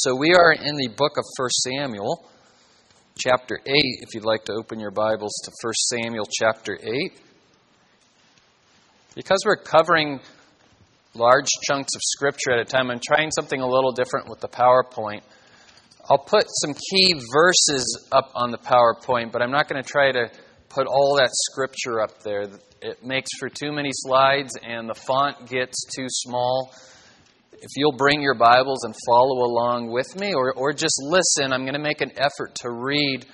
So we are in the book of 1 Samuel, chapter 8, if you'd like to open your Bibles to 1 Samuel chapter 8. Because we're covering large chunks of scripture at a time, I'm trying something a little different with the PowerPoint. I'll put some key verses up on the PowerPoint, but I'm not going to try to put all that scripture up there. It makes for too many slides and the font gets too small if you'll bring your Bibles and follow along with me, or, or just listen, I'm going to make an effort to read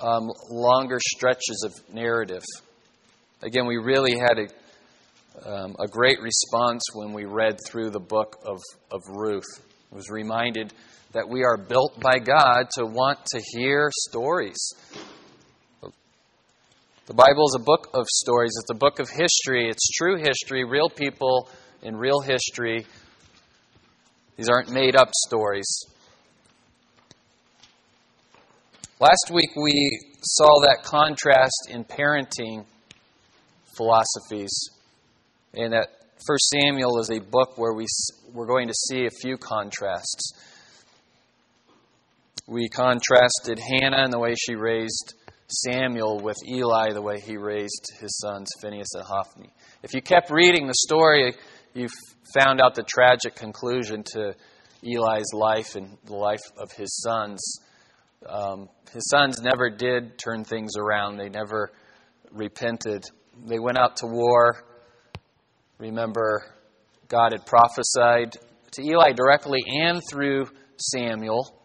um, longer stretches of narrative. Again, we really had a, um, a great response when we read through the book of, of Ruth. I was reminded that we are built by God to want to hear stories. The Bible is a book of stories, it's a book of history, it's true history, real people in real history these aren't made up stories. Last week we saw that contrast in parenting philosophies, and that First Samuel is a book where we, we're going to see a few contrasts. We contrasted Hannah and the way she raised Samuel with Eli, the way he raised his sons Phineas and Hophni. If you kept reading the story, you found out the tragic conclusion to Eli's life and the life of his sons. Um, his sons never did turn things around, they never repented. They went out to war. Remember, God had prophesied to Eli directly and through Samuel.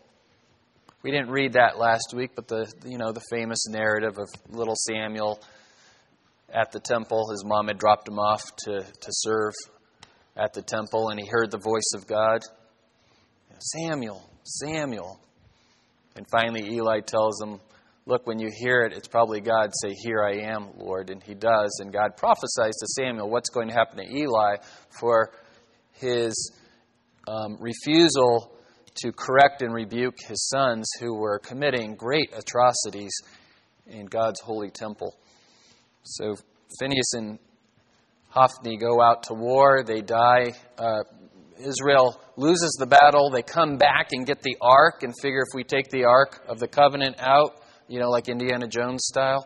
We didn't read that last week, but the you know the famous narrative of little Samuel at the temple. His mom had dropped him off to, to serve at the temple and he heard the voice of God Samuel, Samuel. And finally, Eli tells him, Look, when you hear it, it's probably God. Say, Here I am, Lord. And he does. And God prophesies to Samuel what's going to happen to Eli for his um, refusal to correct and rebuke his sons who were committing great atrocities in God's holy temple. So Phineas and Hophni go out to war. They die. Uh, Israel loses the battle. They come back and get the ark and figure if we take the ark of the covenant out, you know, like Indiana Jones style,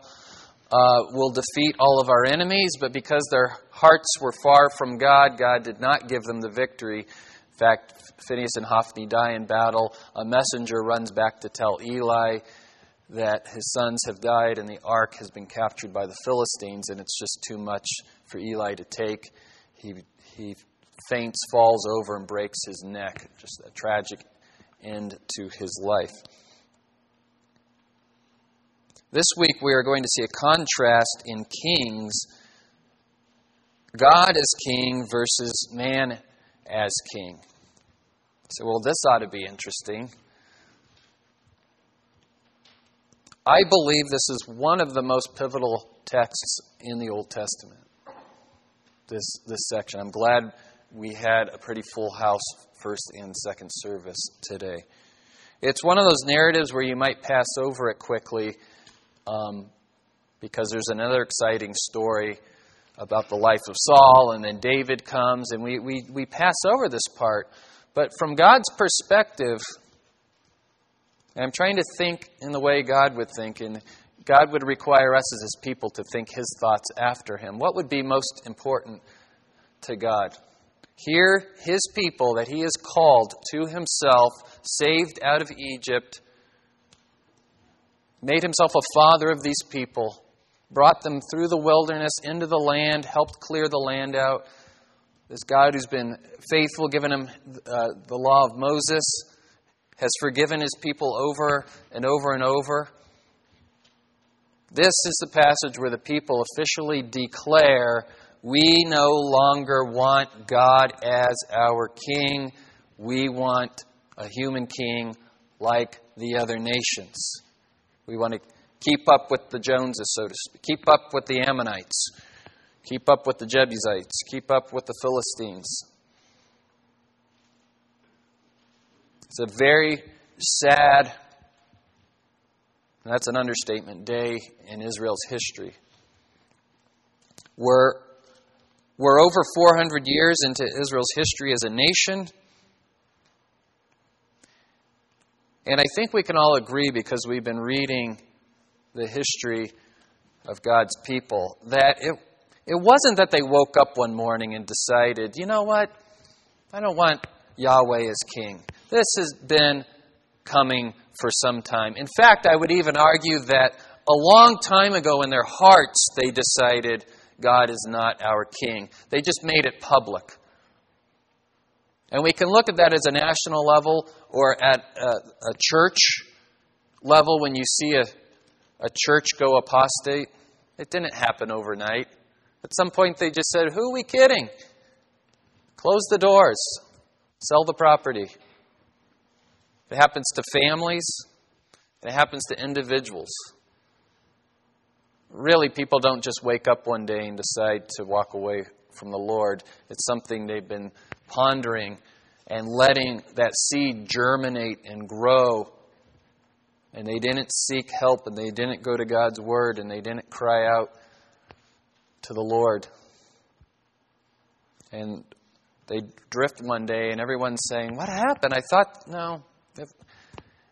uh, we'll defeat all of our enemies. But because their hearts were far from God, God did not give them the victory. In fact, Phineas and Hophni die in battle. A messenger runs back to tell Eli that his sons have died and the ark has been captured by the Philistines, and it's just too much for Eli to take. He, he faints, falls over, and breaks his neck. Just a tragic end to his life. This week we are going to see a contrast in kings God as king versus man as king. So, well, this ought to be interesting. I believe this is one of the most pivotal texts in the Old Testament. This, this section. I'm glad we had a pretty full house first and second service today. It's one of those narratives where you might pass over it quickly um, because there's another exciting story about the life of Saul, and then David comes, and we, we, we pass over this part. But from God's perspective, and I'm trying to think in the way God would think, and God would require us as His people to think His thoughts after Him. What would be most important to God? Here, His people that He has called to Himself, saved out of Egypt, made Himself a father of these people, brought them through the wilderness into the land, helped clear the land out. This God who's been faithful, given Him uh, the law of Moses has forgiven his people over and over and over. This is the passage where the people officially declare we no longer want God as our king. We want a human king like the other nations. We want to keep up with the Joneses, so to speak, keep up with the Ammonites, keep up with the Jebusites, keep up with the Philistines. It's a very sad, that's an understatement, day in Israel's history. We're, we're over 400 years into Israel's history as a nation. And I think we can all agree because we've been reading the history of God's people that it, it wasn't that they woke up one morning and decided, you know what, I don't want Yahweh is king. This has been coming for some time. In fact, I would even argue that a long time ago in their hearts they decided God is not our king. They just made it public. And we can look at that as a national level or at a, a church level when you see a, a church go apostate. It didn't happen overnight. At some point, they just said, Who are we kidding? Close the doors, sell the property. It happens to families, it happens to individuals. Really, people don't just wake up one day and decide to walk away from the Lord. It's something they've been pondering and letting that seed germinate and grow. And they didn't seek help and they didn't go to God's Word and they didn't cry out to the Lord. And they drift one day and everyone's saying, What happened? I thought, no,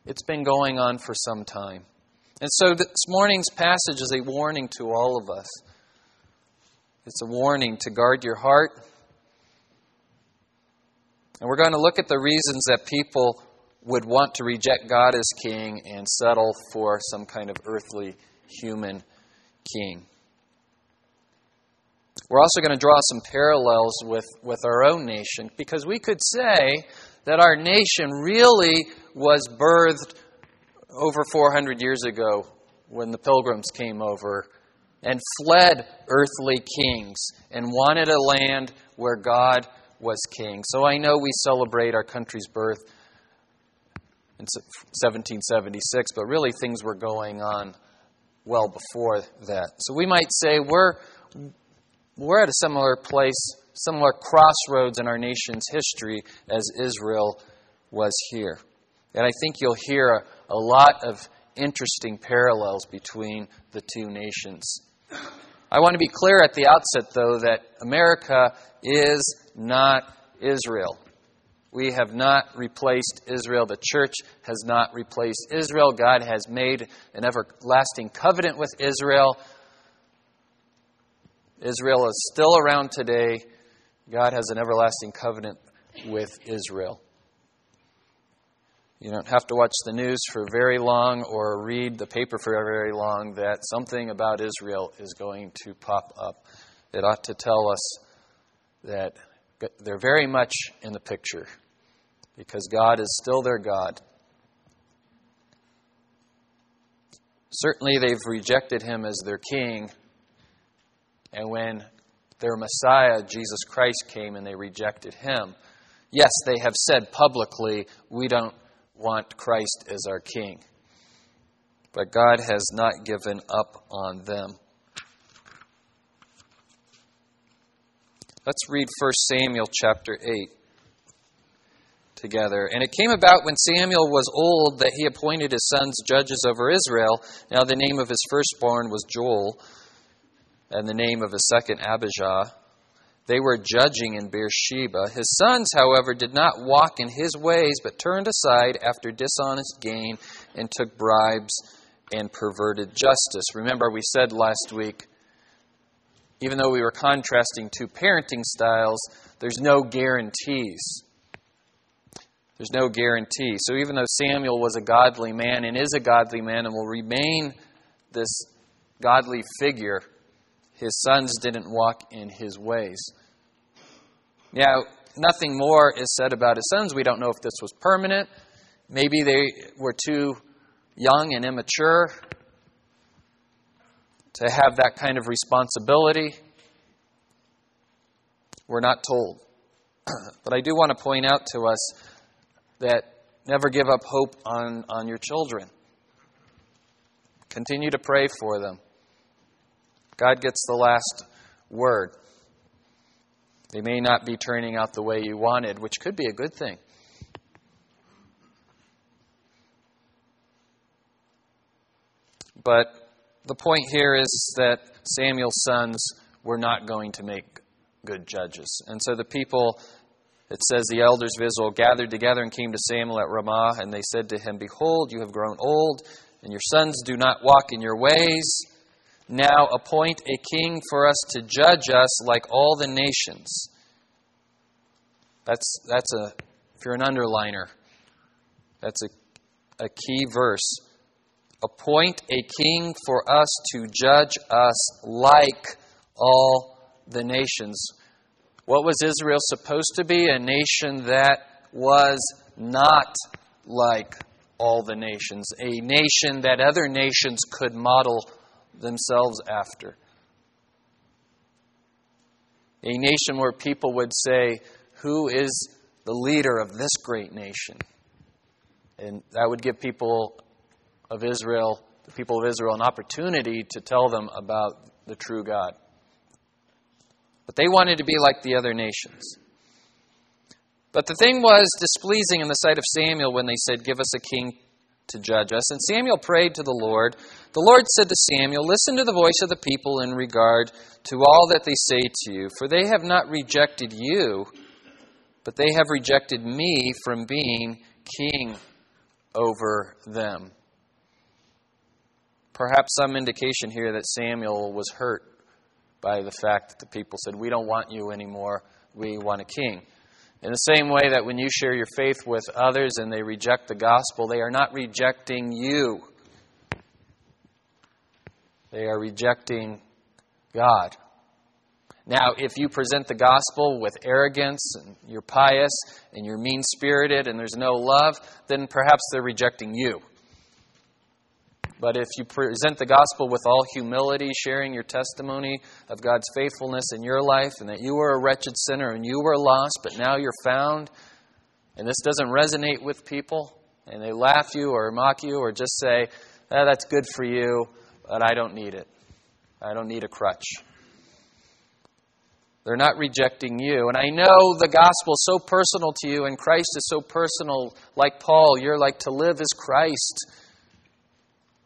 it's been going on for some time. And so this morning's passage is a warning to all of us. It's a warning to guard your heart and we're going to look at the reasons that people would want to reject God as king and settle for some kind of earthly human king. We're also going to draw some parallels with, with our own nation because we could say that our nation really was birthed over 400 years ago when the pilgrims came over and fled earthly kings and wanted a land where God was king. So I know we celebrate our country's birth in 1776, but really things were going on well before that. So we might say we're, we're at a similar place, similar crossroads in our nation's history as Israel was here. And I think you'll hear a, a lot of interesting parallels between the two nations. I want to be clear at the outset, though, that America is not Israel. We have not replaced Israel. The church has not replaced Israel. God has made an everlasting covenant with Israel. Israel is still around today. God has an everlasting covenant with Israel. You don't have to watch the news for very long or read the paper for very long that something about Israel is going to pop up. It ought to tell us that they're very much in the picture because God is still their God. Certainly, they've rejected him as their king. And when their Messiah, Jesus Christ, came and they rejected him, yes, they have said publicly, we don't want Christ as our king. But God has not given up on them. Let's read 1 Samuel chapter 8 together. And it came about when Samuel was old that he appointed his sons judges over Israel. Now the name of his firstborn was Joel, and the name of his second Abijah. They were judging in Beersheba. His sons, however, did not walk in his ways, but turned aside after dishonest gain and took bribes and perverted justice. Remember, we said last week, even though we were contrasting two parenting styles, there's no guarantees. There's no guarantee. So even though Samuel was a godly man and is a godly man and will remain this godly figure, his sons didn't walk in his ways. Now, nothing more is said about his sons. We don't know if this was permanent. Maybe they were too young and immature to have that kind of responsibility. We're not told. but I do want to point out to us that never give up hope on, on your children. Continue to pray for them. God gets the last word. They may not be turning out the way you wanted, which could be a good thing. But the point here is that Samuel's sons were not going to make good judges. And so the people it says the elders of Israel gathered together and came to Samuel at Ramah, and they said to him, Behold, you have grown old, and your sons do not walk in your ways. Now appoint a king for us to judge us like all the nations. That's, that's a, if you're an underliner, that's a, a key verse. Appoint a king for us to judge us like all the nations. What was Israel supposed to be? A nation that was not like all the nations, a nation that other nations could model themselves after. A nation where people would say, Who is the leader of this great nation? And that would give people of Israel, the people of Israel, an opportunity to tell them about the true God. But they wanted to be like the other nations. But the thing was displeasing in the sight of Samuel when they said, Give us a king to judge us. And Samuel prayed to the Lord. The Lord said to Samuel, Listen to the voice of the people in regard to all that they say to you, for they have not rejected you, but they have rejected me from being king over them. Perhaps some indication here that Samuel was hurt by the fact that the people said, We don't want you anymore, we want a king. In the same way that when you share your faith with others and they reject the gospel, they are not rejecting you, they are rejecting God. Now, if you present the gospel with arrogance and you're pious and you're mean spirited and there's no love, then perhaps they're rejecting you. But if you present the gospel with all humility, sharing your testimony of God's faithfulness in your life, and that you were a wretched sinner and you were lost, but now you're found, and this doesn't resonate with people, and they laugh you or mock you or just say, eh, that's good for you, but I don't need it. I don't need a crutch. They're not rejecting you. And I know the gospel is so personal to you, and Christ is so personal. Like Paul, you're like to live as Christ.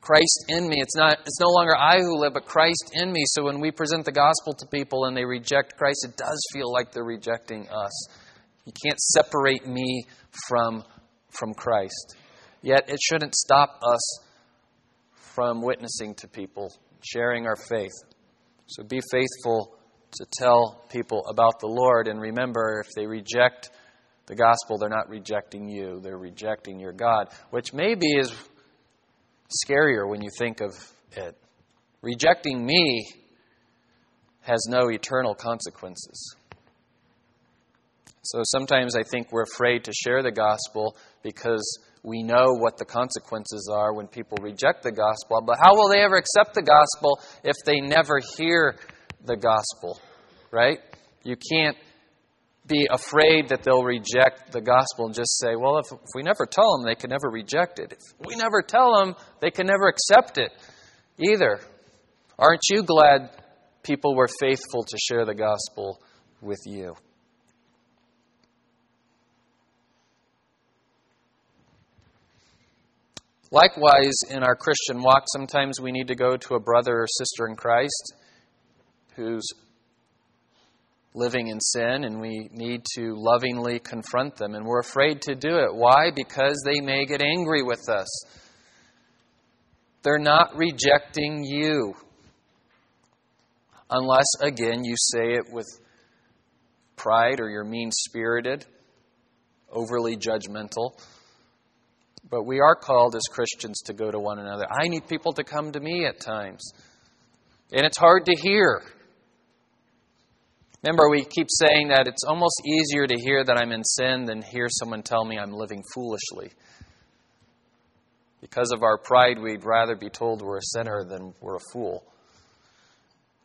Christ in me. It's not it's no longer I who live, but Christ in me. So when we present the gospel to people and they reject Christ, it does feel like they're rejecting us. You can't separate me from from Christ. Yet it shouldn't stop us from witnessing to people, sharing our faith. So be faithful to tell people about the Lord and remember if they reject the gospel, they're not rejecting you, they're rejecting your God, which maybe is scarier when you think of it. Rejecting me has no eternal consequences. So sometimes I think we're afraid to share the gospel because we know what the consequences are when people reject the gospel. But how will they ever accept the gospel if they never hear the gospel? Right? You can't be afraid that they'll reject the gospel and just say, well, if, if we never tell them, they can never reject it. If we never tell them, they can never accept it either. Aren't you glad people were faithful to share the gospel with you? Likewise, in our Christian walk, sometimes we need to go to a brother or sister in Christ who's living in sin and we need to lovingly confront them. And we're afraid to do it. Why? Because they may get angry with us. They're not rejecting you. Unless, again, you say it with pride or you're mean spirited, overly judgmental. But we are called as Christians to go to one another. I need people to come to me at times. And it's hard to hear. Remember, we keep saying that it's almost easier to hear that I'm in sin than hear someone tell me I'm living foolishly. Because of our pride, we'd rather be told we're a sinner than we're a fool.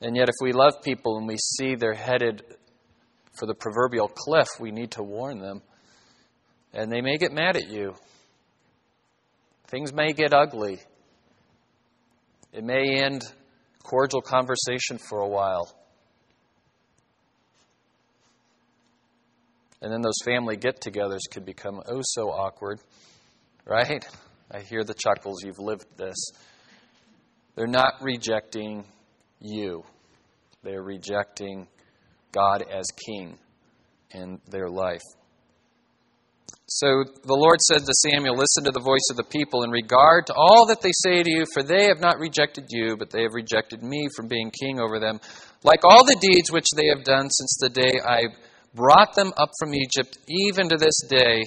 And yet, if we love people and we see they're headed for the proverbial cliff, we need to warn them. And they may get mad at you. Things may get ugly. It may end cordial conversation for a while. And then those family get togethers could become oh so awkward, right? I hear the chuckles. You've lived this. They're not rejecting you, they're rejecting God as king in their life. So the Lord said to Samuel, Listen to the voice of the people in regard to all that they say to you, for they have not rejected you, but they have rejected me from being king over them, like all the deeds which they have done since the day I brought them up from Egypt, even to this day,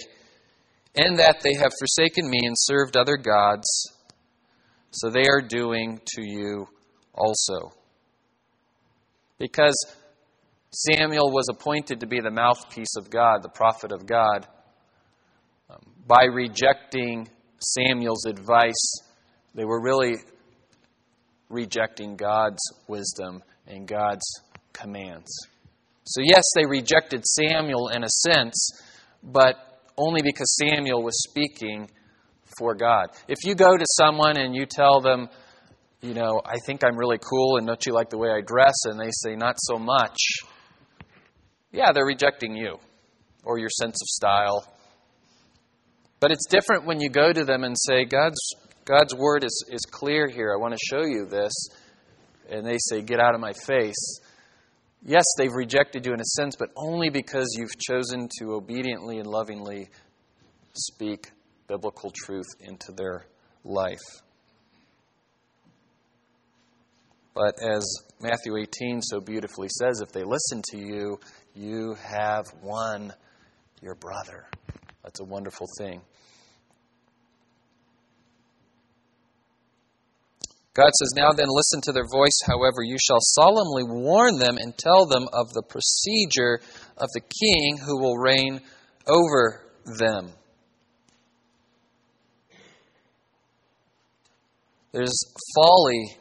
in that they have forsaken me and served other gods. So they are doing to you also. Because Samuel was appointed to be the mouthpiece of God, the prophet of God um, by rejecting Samuel's advice, they were really rejecting God's wisdom and God's commands. So, yes, they rejected Samuel in a sense, but only because Samuel was speaking for God. If you go to someone and you tell them, you know, I think I'm really cool and don't you like the way I dress? And they say, not so much. Yeah, they're rejecting you or your sense of style but it's different when you go to them and say, God's, God's word is, is clear here. I want to show you this. And they say, Get out of my face. Yes, they've rejected you in a sense, but only because you've chosen to obediently and lovingly speak biblical truth into their life. But as Matthew 18 so beautifully says, if they listen to you, you have won your brother. That's a wonderful thing. God says, Now then, listen to their voice. However, you shall solemnly warn them and tell them of the procedure of the king who will reign over them. There's folly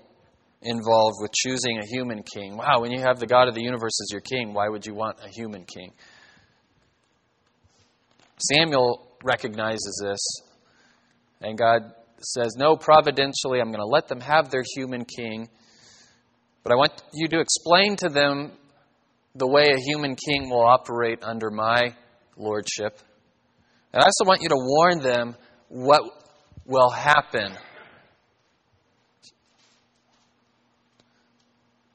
involved with choosing a human king. Wow, when you have the God of the universe as your king, why would you want a human king? Samuel recognizes this, and God says, No, providentially, I'm going to let them have their human king, but I want you to explain to them the way a human king will operate under my lordship. And I also want you to warn them what will happen.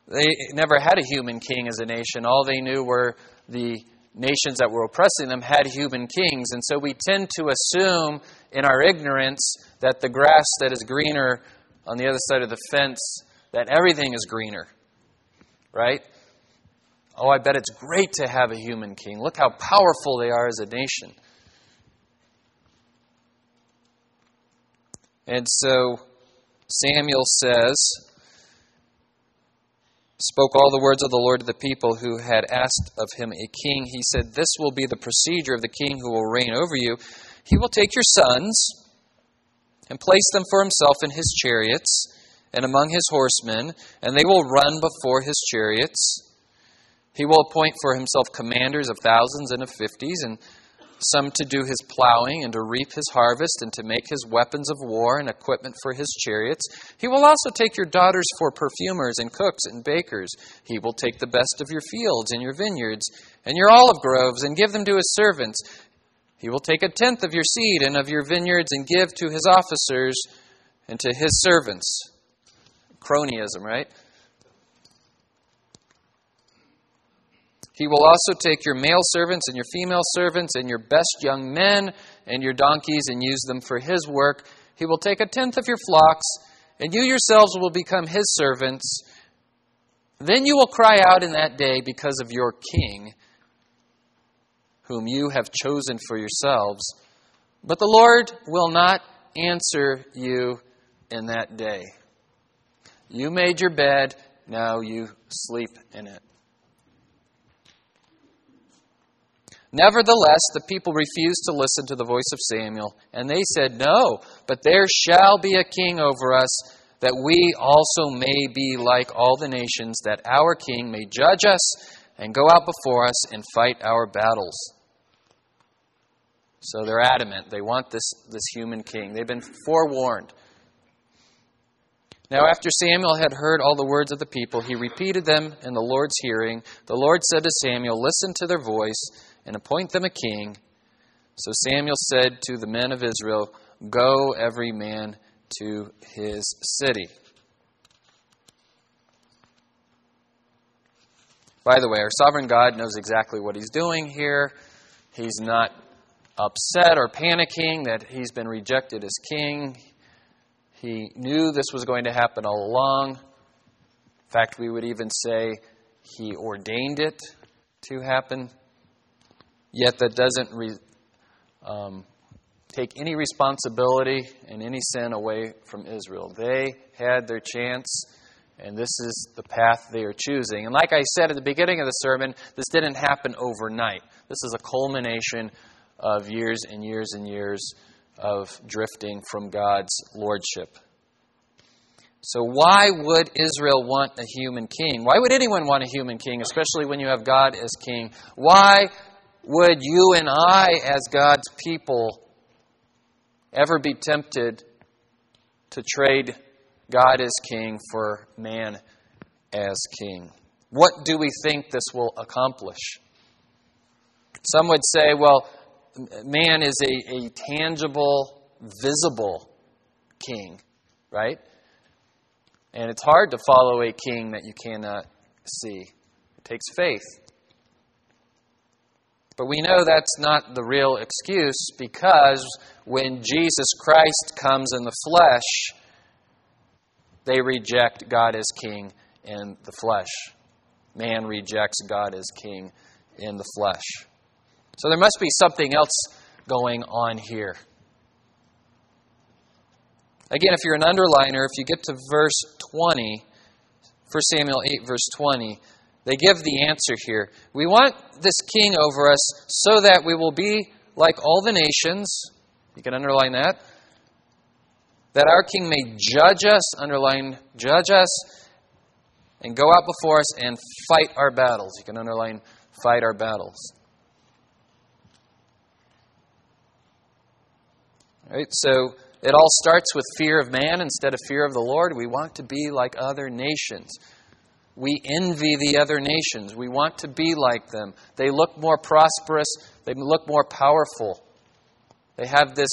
They never had a human king as a nation. All they knew were the nations that were oppressing them had human kings. And so we tend to assume in our ignorance that the grass that is greener on the other side of the fence, that everything is greener. Right? Oh, I bet it's great to have a human king. Look how powerful they are as a nation. And so Samuel says, spoke all the words of the Lord to the people who had asked of him a king. He said, This will be the procedure of the king who will reign over you. He will take your sons and place them for himself in his chariots and among his horsemen, and they will run before his chariots. He will appoint for himself commanders of thousands and of fifties, and some to do his plowing and to reap his harvest and to make his weapons of war and equipment for his chariots. He will also take your daughters for perfumers and cooks and bakers. He will take the best of your fields and your vineyards and your olive groves and give them to his servants. He will take a tenth of your seed and of your vineyards and give to his officers and to his servants. Cronyism, right? He will also take your male servants and your female servants and your best young men and your donkeys and use them for his work. He will take a tenth of your flocks, and you yourselves will become his servants. Then you will cry out in that day because of your king, whom you have chosen for yourselves. But the Lord will not answer you in that day. You made your bed, now you sleep in it. Nevertheless, the people refused to listen to the voice of Samuel, and they said, No, but there shall be a king over us, that we also may be like all the nations, that our king may judge us and go out before us and fight our battles. So they're adamant. They want this, this human king. They've been forewarned. Now, after Samuel had heard all the words of the people, he repeated them in the Lord's hearing. The Lord said to Samuel, Listen to their voice and appoint them a king. So Samuel said to the men of Israel, Go every man to his city. By the way, our sovereign God knows exactly what he's doing here. He's not upset or panicking that he's been rejected as king. He knew this was going to happen all along. In fact, we would even say he ordained it to happen. Yet that doesn't re, um, take any responsibility and any sin away from Israel. They had their chance, and this is the path they are choosing. And like I said at the beginning of the sermon, this didn't happen overnight. This is a culmination of years and years and years of drifting from God's lordship. So, why would Israel want a human king? Why would anyone want a human king, especially when you have God as king? Why would you and I, as God's people, ever be tempted to trade God as king for man as king? What do we think this will accomplish? Some would say, well, man is a, a tangible, visible king, right? And it's hard to follow a king that you cannot see. It takes faith. But we know that's not the real excuse because when Jesus Christ comes in the flesh, they reject God as king in the flesh. Man rejects God as king in the flesh. So there must be something else going on here. Again, if you're an underliner, if you get to verse 20, 1 Samuel 8, verse 20, they give the answer here. We want this king over us so that we will be like all the nations. You can underline that. That our king may judge us, underline judge us, and go out before us and fight our battles. You can underline fight our battles. Right? So it all starts with fear of man instead of fear of the Lord. We want to be like other nations. We envy the other nations. We want to be like them. They look more prosperous, they look more powerful. They have this,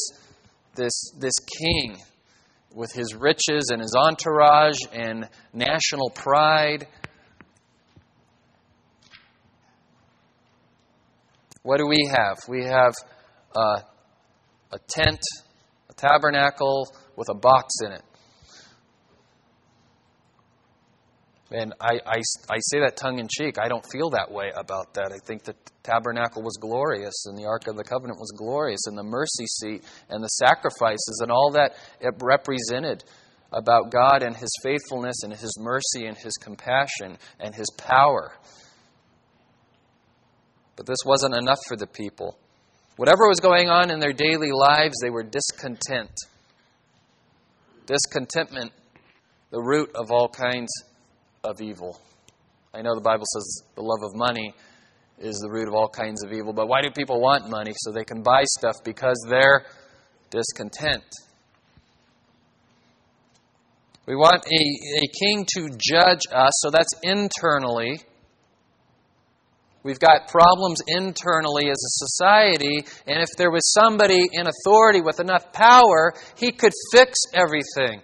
this, this king with his riches and his entourage and national pride. What do we have? We have uh, a tent, a tabernacle with a box in it. And I, I, I say that tongue in cheek. I don't feel that way about that. I think the tabernacle was glorious, and the Ark of the Covenant was glorious, and the mercy seat, and the sacrifices, and all that it represented about God and His faithfulness, and His mercy, and His compassion, and His power. But this wasn't enough for the people. Whatever was going on in their daily lives, they were discontent. Discontentment, the root of all kinds of evil. I know the Bible says the love of money is the root of all kinds of evil, but why do people want money? So they can buy stuff because they're discontent. We want a, a king to judge us, so that's internally. We've got problems internally as a society, and if there was somebody in authority with enough power, he could fix everything.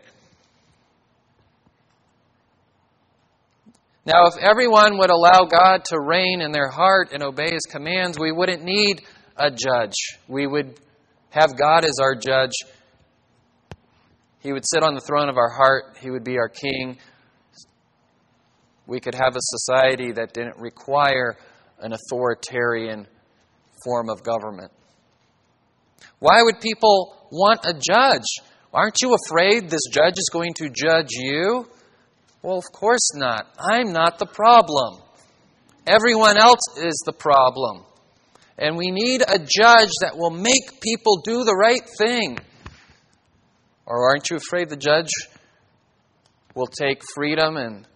Now, if everyone would allow God to reign in their heart and obey His commands, we wouldn't need a judge. We would have God as our judge. He would sit on the throne of our heart, He would be our king. We could have a society that didn't require an authoritarian form of government. Why would people want a judge? Aren't you afraid this judge is going to judge you? Well, of course not. I'm not the problem. Everyone else is the problem. And we need a judge that will make people do the right thing. Or aren't you afraid the judge will take freedom and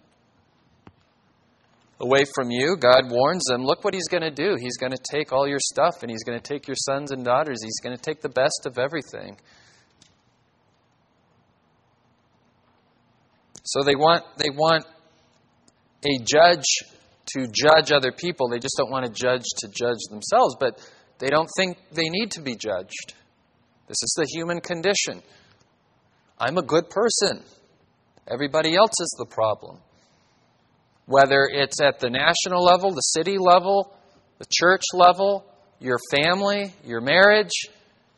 away from you? God warns them, look what he's going to do. He's going to take all your stuff and he's going to take your sons and daughters. He's going to take the best of everything. So they want, they want a judge to judge other people. They just don't want a judge to judge themselves, but they don't think they need to be judged. This is the human condition. I'm a good person. Everybody else is the problem. Whether it's at the national level, the city level, the church level, your family, your marriage,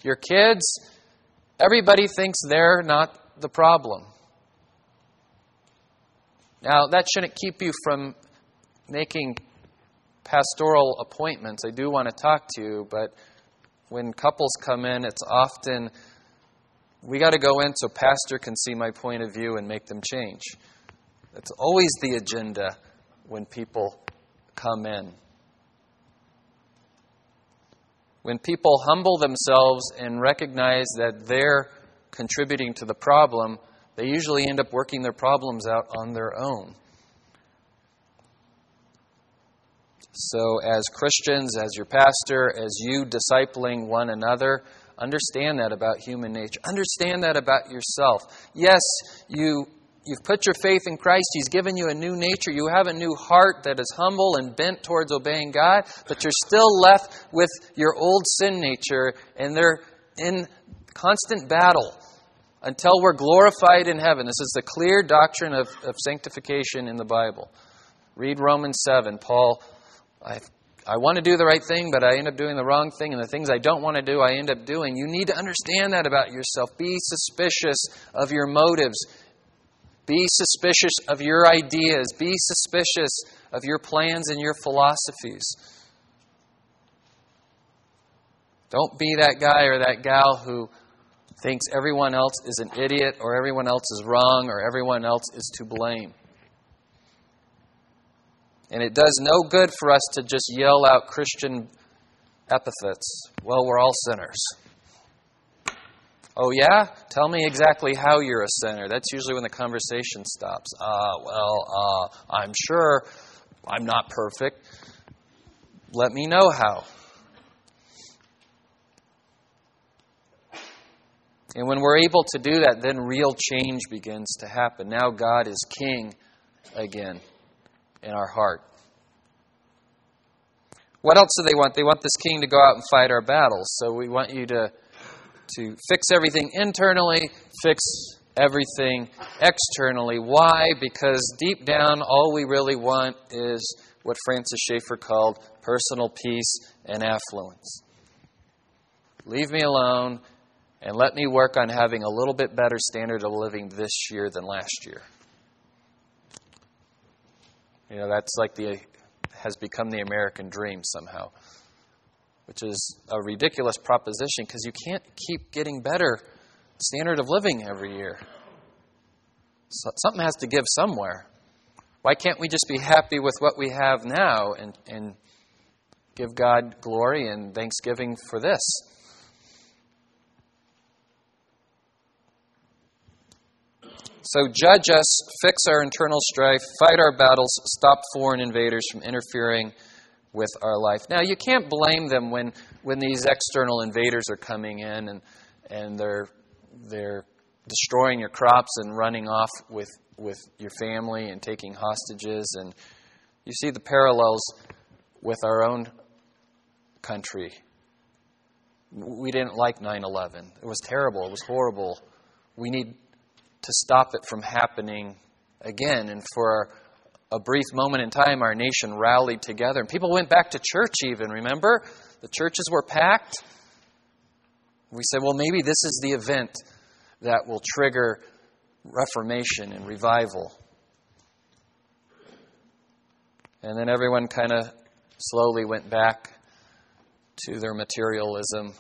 your kids, everybody thinks they're not the problem. Now, that shouldn't keep you from making pastoral appointments. I do want to talk to you, but when couples come in, it's often we got to go in so pastor can see my point of view and make them change. That's always the agenda when people come in. When people humble themselves and recognize that they're contributing to the problem, they usually end up working their problems out on their own. So, as Christians, as your pastor, as you discipling one another, understand that about human nature. Understand that about yourself. Yes, you You've put your faith in Christ. He's given you a new nature. You have a new heart that is humble and bent towards obeying God, but you're still left with your old sin nature, and they're in constant battle until we're glorified in heaven. This is the clear doctrine of, of sanctification in the Bible. Read Romans 7. Paul, I, I want to do the right thing, but I end up doing the wrong thing, and the things I don't want to do, I end up doing. You need to understand that about yourself. Be suspicious of your motives. Be suspicious of your ideas. Be suspicious of your plans and your philosophies. Don't be that guy or that gal who thinks everyone else is an idiot or everyone else is wrong or everyone else is to blame. And it does no good for us to just yell out Christian epithets. Well, we're all sinners. Oh, yeah? Tell me exactly how you're a sinner. That's usually when the conversation stops. Uh, well, uh, I'm sure I'm not perfect. Let me know how. And when we're able to do that, then real change begins to happen. Now God is king again in our heart. What else do they want? They want this king to go out and fight our battles. So we want you to to fix everything internally, fix everything externally. Why? Because deep down, all we really want is what Francis Schaeffer called personal peace and affluence. Leave me alone and let me work on having a little bit better standard of living this year than last year. You know, that's like the has become the American dream somehow which is a ridiculous proposition because you can't keep getting better standard of living every year. So something has to give somewhere. Why can't we just be happy with what we have now and, and give God glory and thanksgiving for this? So judge us, fix our internal strife, fight our battles, stop foreign invaders from interfering with our life. Now, you can't blame them when, when these external invaders are coming in and, and they're, they're destroying your crops and running off with, with your family and taking hostages. And you see the parallels with our own country. We didn't like 9 11. It was terrible. It was horrible. We need to stop it from happening again and for our a brief moment in time, our nation rallied together. And people went back to church, even, remember? The churches were packed. We said, well, maybe this is the event that will trigger reformation and revival. And then everyone kind of slowly went back to their materialism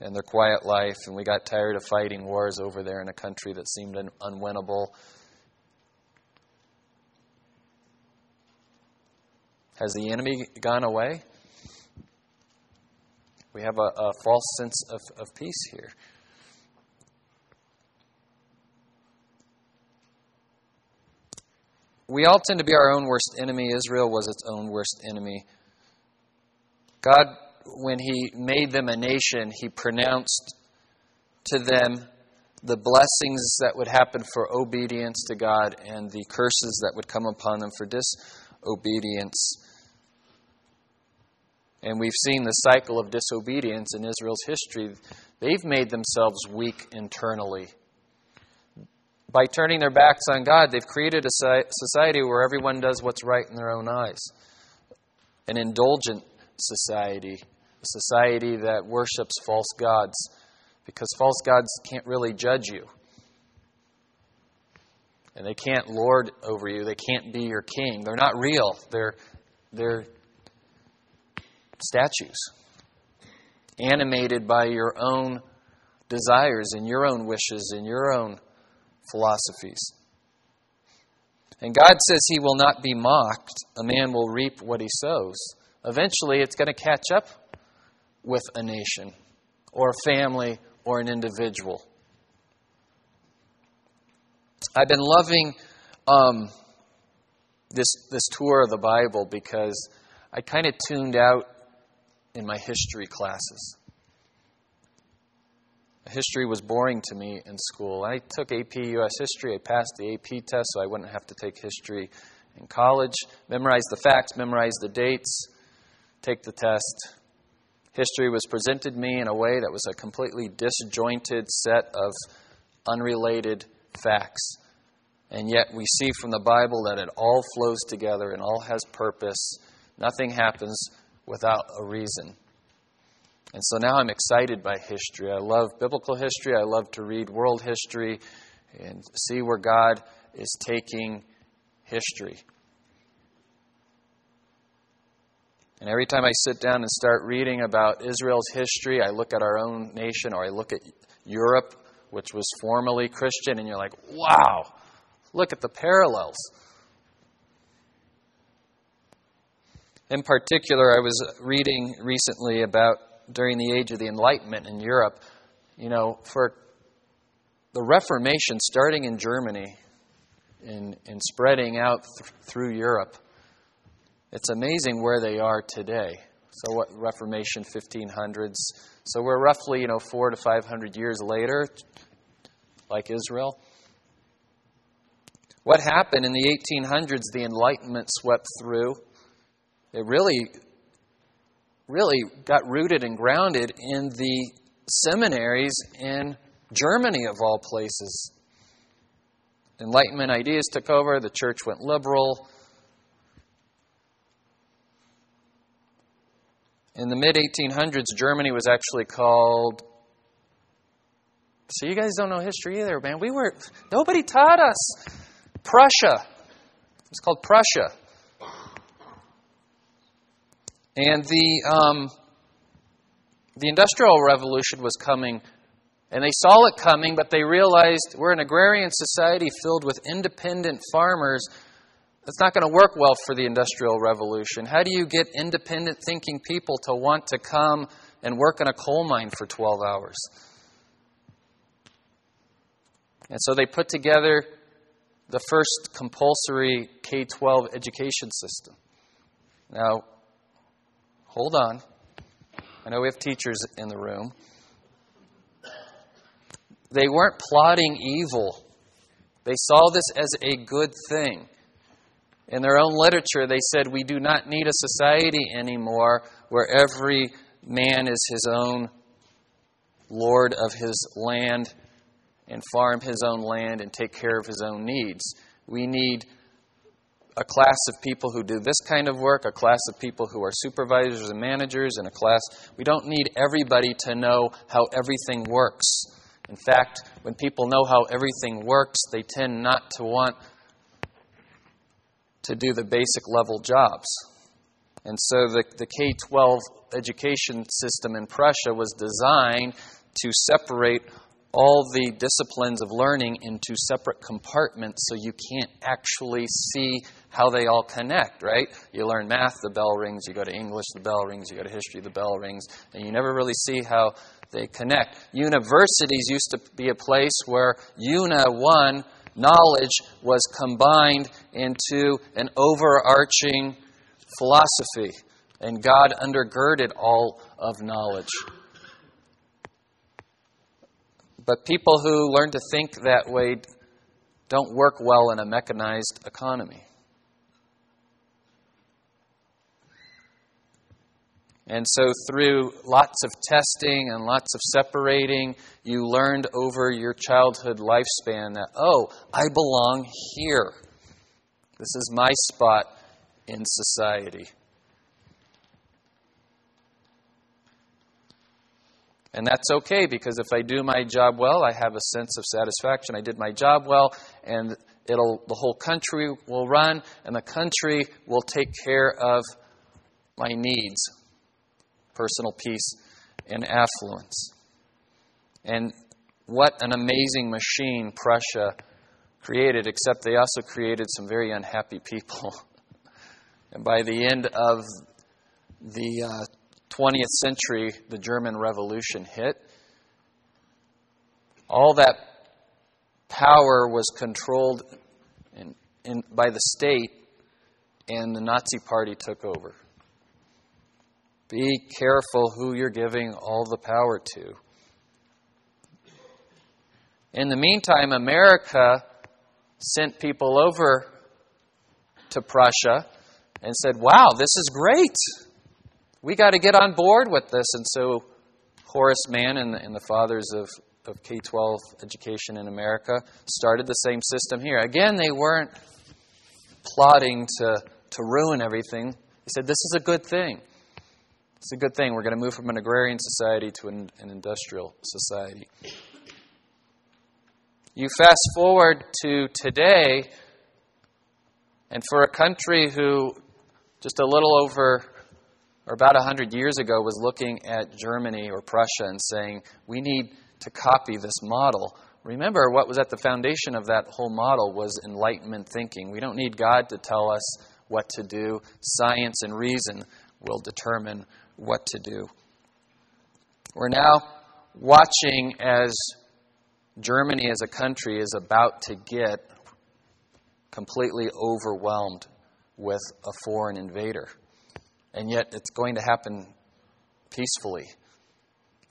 and their quiet life, and we got tired of fighting wars over there in a country that seemed unwinnable. Has the enemy gone away? We have a, a false sense of, of peace here. We all tend to be our own worst enemy. Israel was its own worst enemy. God, when He made them a nation, He pronounced to them the blessings that would happen for obedience to God and the curses that would come upon them for disobedience. And we've seen the cycle of disobedience in Israel's history. They've made themselves weak internally. By turning their backs on God, they've created a society where everyone does what's right in their own eyes. An indulgent society a society that worships false gods because false gods can't really judge you. And they can't lord over you. They can't be your king. They're not real. They're, they're statues, animated by your own desires and your own wishes and your own philosophies. And God says He will not be mocked. A man will reap what he sows. Eventually, it's going to catch up with a nation or a family or an individual. I've been loving um, this, this tour of the Bible because I kind of tuned out in my history classes. History was boring to me in school. I took AP US History. I passed the AP test so I wouldn't have to take history in college. Memorize the facts, memorize the dates, take the test. History was presented me in a way that was a completely disjointed set of unrelated facts. And yet we see from the Bible that it all flows together and all has purpose. Nothing happens without a reason. And so now I'm excited by history. I love biblical history. I love to read world history and see where God is taking history. And every time I sit down and start reading about Israel's history, I look at our own nation or I look at Europe, which was formerly Christian, and you're like, wow, look at the parallels. In particular, I was reading recently about during the age of the Enlightenment in Europe, you know, for the Reformation starting in Germany and, and spreading out th- through Europe, it's amazing where they are today. So, what Reformation 1500s? So, we're roughly, you know, four to 500 years later, like Israel. What happened in the 1800s? The Enlightenment swept through. It really really got rooted and grounded in the seminaries in Germany, of all places. Enlightenment ideas took over, the church went liberal. In the mid 1800s, Germany was actually called. So you guys don't know history either, man. We were nobody taught us. Prussia. It's called Prussia. And the, um, the Industrial Revolution was coming, and they saw it coming, but they realized we're an agrarian society filled with independent farmers. That's not going to work well for the Industrial Revolution. How do you get independent thinking people to want to come and work in a coal mine for 12 hours? And so they put together the first compulsory K 12 education system. Now, Hold on. I know we have teachers in the room. They weren't plotting evil, they saw this as a good thing. In their own literature, they said, We do not need a society anymore where every man is his own lord of his land and farm his own land and take care of his own needs. We need a class of people who do this kind of work, a class of people who are supervisors and managers, and a class. We don't need everybody to know how everything works. In fact, when people know how everything works, they tend not to want to do the basic level jobs. And so the, the K 12 education system in Prussia was designed to separate all the disciplines of learning into separate compartments so you can't actually see how they all connect, right? You learn math, the bell rings. You go to English, the bell rings. You go to history, the bell rings. And you never really see how they connect. Universities used to be a place where UNA 1 knowledge was combined into an overarching philosophy, and God undergirded all of knowledge. But people who learn to think that way don't work well in a mechanized economy. And so, through lots of testing and lots of separating, you learned over your childhood lifespan that, oh, I belong here. This is my spot in society. And that's okay because if I do my job well, I have a sense of satisfaction. I did my job well, and it'll, the whole country will run, and the country will take care of my needs personal peace and affluence. And what an amazing machine Prussia created, except they also created some very unhappy people. and by the end of the uh, 20th century, the German Revolution hit. All that power was controlled in, in, by the state, and the Nazi Party took over. Be careful who you're giving all the power to. In the meantime, America sent people over to Prussia and said, Wow, this is great we got to get on board with this. And so Horace Mann and the, and the fathers of, of K 12 education in America started the same system here. Again, they weren't plotting to, to ruin everything. They said, This is a good thing. It's a good thing. We're going to move from an agrarian society to an, an industrial society. You fast forward to today, and for a country who just a little over or about 100 years ago, was looking at Germany or Prussia and saying, we need to copy this model. Remember, what was at the foundation of that whole model was Enlightenment thinking. We don't need God to tell us what to do, science and reason will determine what to do. We're now watching as Germany as a country is about to get completely overwhelmed with a foreign invader and yet it's going to happen peacefully.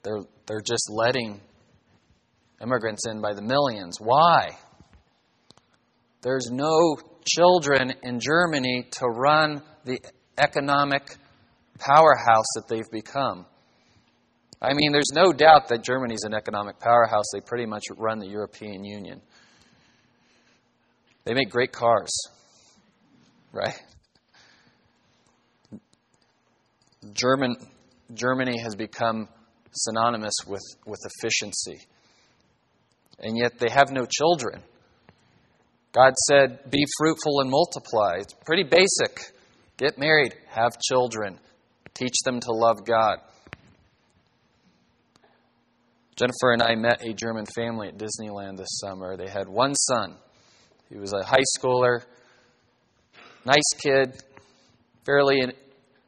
They're, they're just letting immigrants in by the millions. Why? There's no children in Germany to run the economic powerhouse that they've become. I mean, there's no doubt that Germany's an economic powerhouse. They pretty much run the European Union. They make great cars, right? German, Germany has become synonymous with, with efficiency. And yet they have no children. God said, Be fruitful and multiply. It's pretty basic. Get married, have children, teach them to love God. Jennifer and I met a German family at Disneyland this summer. They had one son. He was a high schooler, nice kid, fairly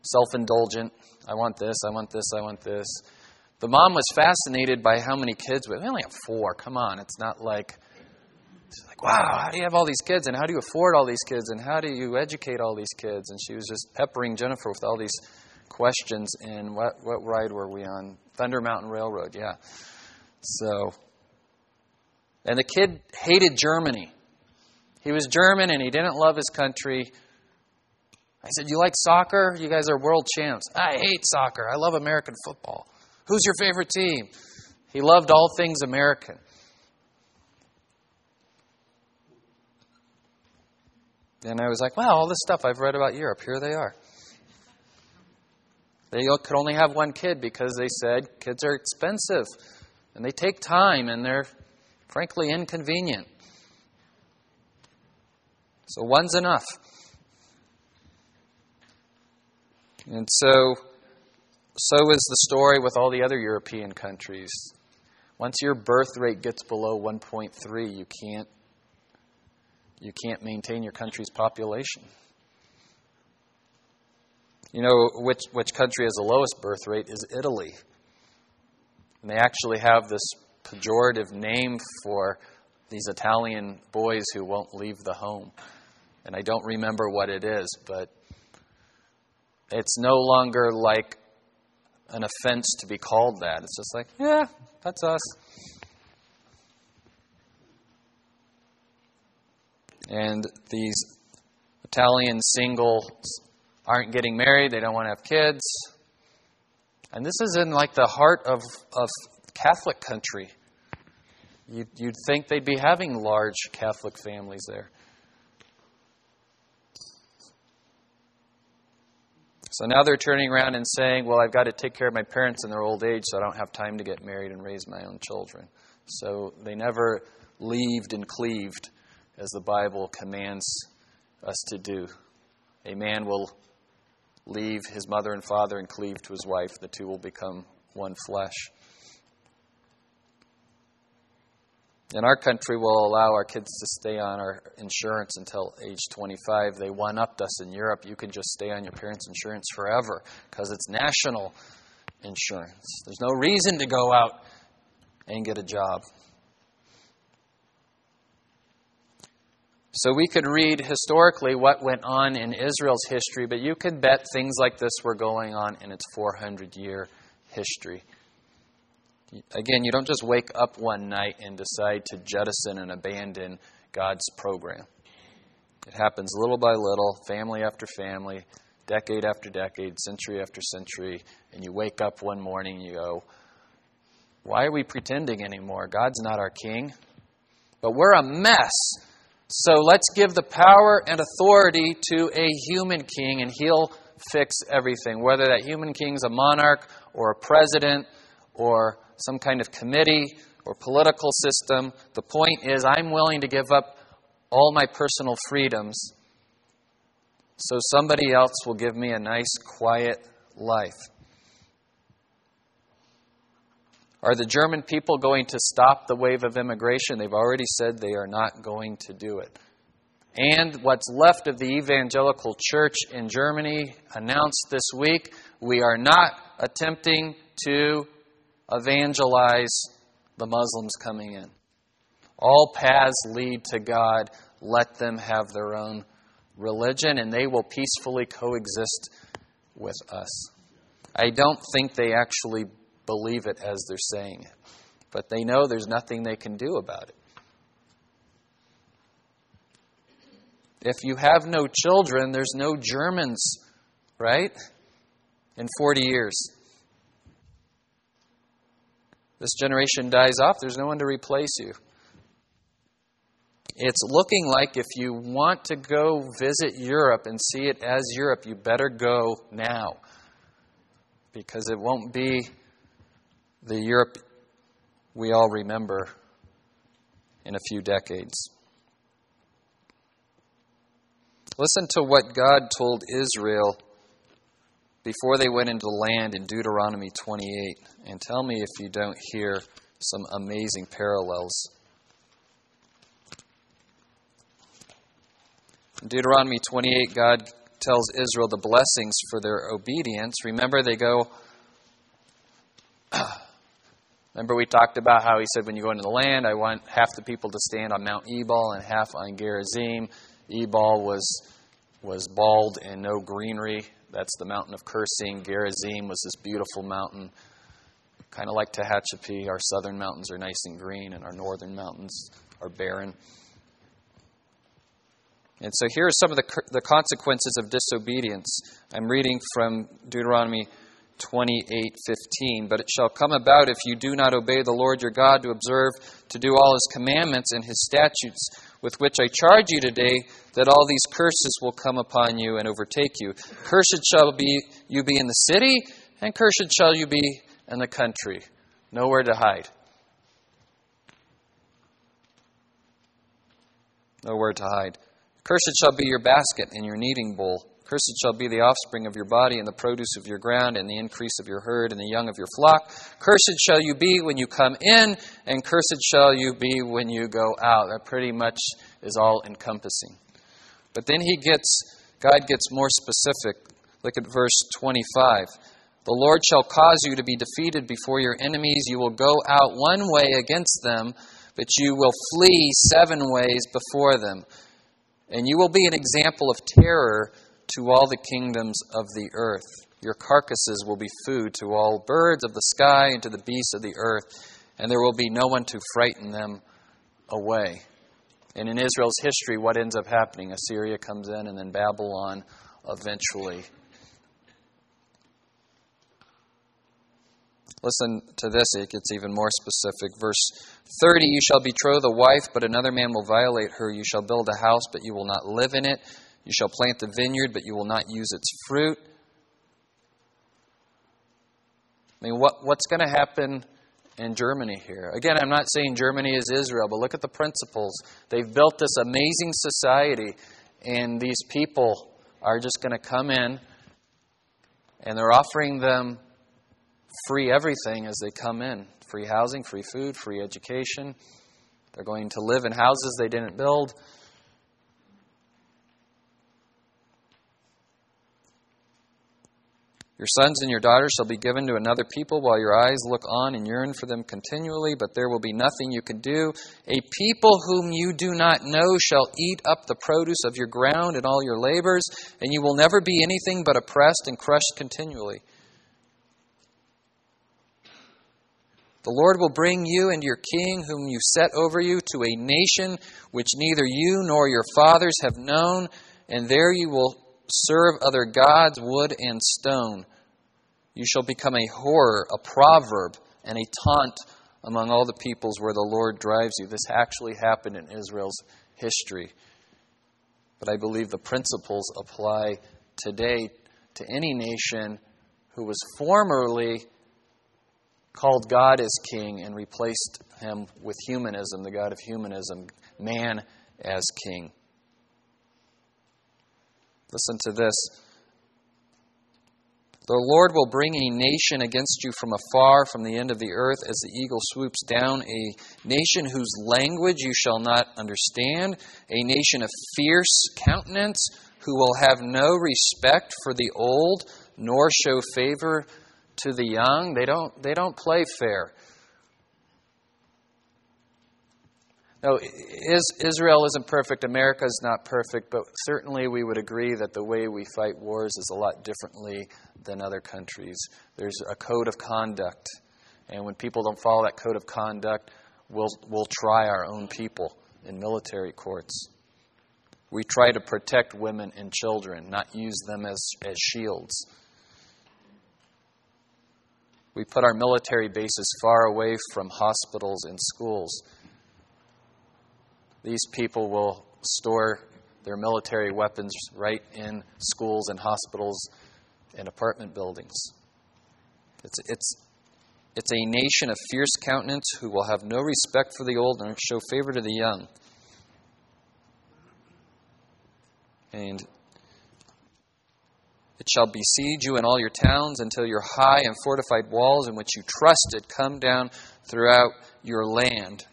self indulgent. I want this, I want this, I want this. The mom was fascinated by how many kids we, we only have four. Come on, it's not like she's like, wow, how do you have all these kids and how do you afford all these kids and how do you educate all these kids? And she was just peppering Jennifer with all these questions. And what what ride were we on? Thunder Mountain Railroad, yeah. So, and the kid hated Germany. He was German and he didn't love his country. I said, You like soccer? You guys are world champs. I hate soccer. I love American football. Who's your favorite team? He loved all things American. And I was like, wow, all this stuff I've read about Europe, here they are. They could only have one kid because they said kids are expensive and they take time and they're frankly inconvenient. So one's enough. And so, so is the story with all the other European countries. Once your birth rate gets below 1.3, you can't, you can't maintain your country's population. You know which, which country has the lowest birth rate is Italy. And they actually have this pejorative name for these Italian boys who won't leave the home. And I don't remember what it is, but it's no longer like an offense to be called that. It's just like, yeah, that's us. And these Italian singles aren't getting married, they don't want to have kids. And this is in like the heart of, of Catholic country. You'd, you'd think they'd be having large Catholic families there. So now they're turning around and saying, well, I've got to take care of my parents in their old age, so I don't have time to get married and raise my own children. So they never leaved and cleaved as the Bible commands us to do. A man will leave his mother and father and cleave to his wife. The two will become one flesh. In our country, we'll allow our kids to stay on our insurance until age 25. They one upped us in Europe. You can just stay on your parents' insurance forever because it's national insurance. There's no reason to go out and get a job. So we could read historically what went on in Israel's history, but you could bet things like this were going on in its 400 year history. Again, you don't just wake up one night and decide to jettison and abandon God's program. It happens little by little, family after family, decade after decade, century after century, and you wake up one morning and you go, Why are we pretending anymore? God's not our king. But we're a mess. So let's give the power and authority to a human king, and he'll fix everything. Whether that human king's a monarch or a president or some kind of committee or political system. The point is, I'm willing to give up all my personal freedoms so somebody else will give me a nice, quiet life. Are the German people going to stop the wave of immigration? They've already said they are not going to do it. And what's left of the evangelical church in Germany announced this week we are not attempting to evangelize the Muslims coming in. All paths lead to God. Let them have their own religion, and they will peacefully coexist with us. I don't think they actually believe it as they're saying it, but they know there's nothing they can do about it. If you have no children, there's no Germans, right? In 40 years. This generation dies off, there's no one to replace you. It's looking like if you want to go visit Europe and see it as Europe, you better go now. Because it won't be the Europe we all remember in a few decades. Listen to what God told Israel before they went into the land in Deuteronomy 28. And tell me if you don't hear some amazing parallels. In Deuteronomy 28, God tells Israel the blessings for their obedience. Remember, they go. Remember, we talked about how he said, when you go into the land, I want half the people to stand on Mount Ebal and half on Gerizim. Ebal was, was bald and no greenery. That's the mountain of cursing. Gerizim was this beautiful mountain, kind of like Tehachapi. Our southern mountains are nice and green, and our northern mountains are barren. And so here are some of the, the consequences of disobedience. I'm reading from Deuteronomy 28:15. But it shall come about if you do not obey the Lord your God to observe to do all his commandments and his statutes with which I charge you today, that all these curses will come upon you and overtake you. Cursed shall be you be in the city, and cursed shall you be in the country. Nowhere to hide. Nowhere to hide. Cursed shall be your basket and your kneading bowl. Cursed shall be the offspring of your body, and the produce of your ground, and the increase of your herd, and the young of your flock. Cursed shall you be when you come in, and cursed shall you be when you go out. That pretty much is all encompassing. But then he gets, God gets more specific. Look at verse 25. The Lord shall cause you to be defeated before your enemies. You will go out one way against them, but you will flee seven ways before them. And you will be an example of terror to all the kingdoms of the earth. Your carcasses will be food to all birds of the sky and to the beasts of the earth, and there will be no one to frighten them away. And in Israel's history, what ends up happening? Assyria comes in, and then Babylon eventually. Listen to this, it gets even more specific. Verse 30 You shall betroth a wife, but another man will violate her. You shall build a house, but you will not live in it. You shall plant the vineyard, but you will not use its fruit. I mean, what, what's going to happen in Germany here? Again, I'm not saying Germany is Israel, but look at the principles. They've built this amazing society, and these people are just going to come in and they're offering them free everything as they come in free housing, free food, free education. They're going to live in houses they didn't build. Your sons and your daughters shall be given to another people while your eyes look on and yearn for them continually, but there will be nothing you can do. A people whom you do not know shall eat up the produce of your ground and all your labors, and you will never be anything but oppressed and crushed continually. The Lord will bring you and your king, whom you set over you, to a nation which neither you nor your fathers have known, and there you will serve other gods, wood and stone. You shall become a horror, a proverb, and a taunt among all the peoples where the Lord drives you. This actually happened in Israel's history. But I believe the principles apply today to any nation who was formerly called God as king and replaced him with humanism, the God of humanism, man as king. Listen to this. The Lord will bring a nation against you from afar, from the end of the earth, as the eagle swoops down, a nation whose language you shall not understand, a nation of fierce countenance, who will have no respect for the old, nor show favor to the young. They don't, they don't play fair. No, Israel isn't perfect. America is not perfect, but certainly we would agree that the way we fight wars is a lot differently than other countries. There's a code of conduct, and when people don't follow that code of conduct, we'll, we'll try our own people in military courts. We try to protect women and children, not use them as, as shields. We put our military bases far away from hospitals and schools. These people will store their military weapons right in schools and hospitals and apartment buildings. It's, it's, it's a nation of fierce countenance who will have no respect for the old and show favor to the young. And it shall besiege you in all your towns until your high and fortified walls in which you trusted come down throughout your land.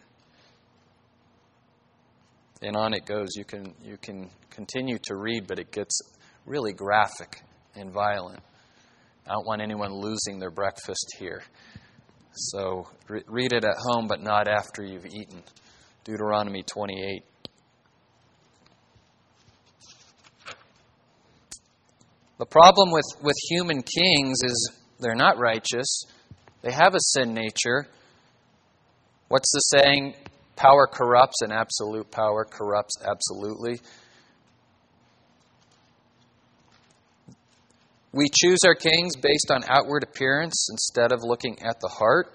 And on it goes. You can, you can continue to read, but it gets really graphic and violent. I don't want anyone losing their breakfast here. So re- read it at home, but not after you've eaten. Deuteronomy 28. The problem with, with human kings is they're not righteous, they have a sin nature. What's the saying? Power corrupts, and absolute power corrupts absolutely. We choose our kings based on outward appearance instead of looking at the heart.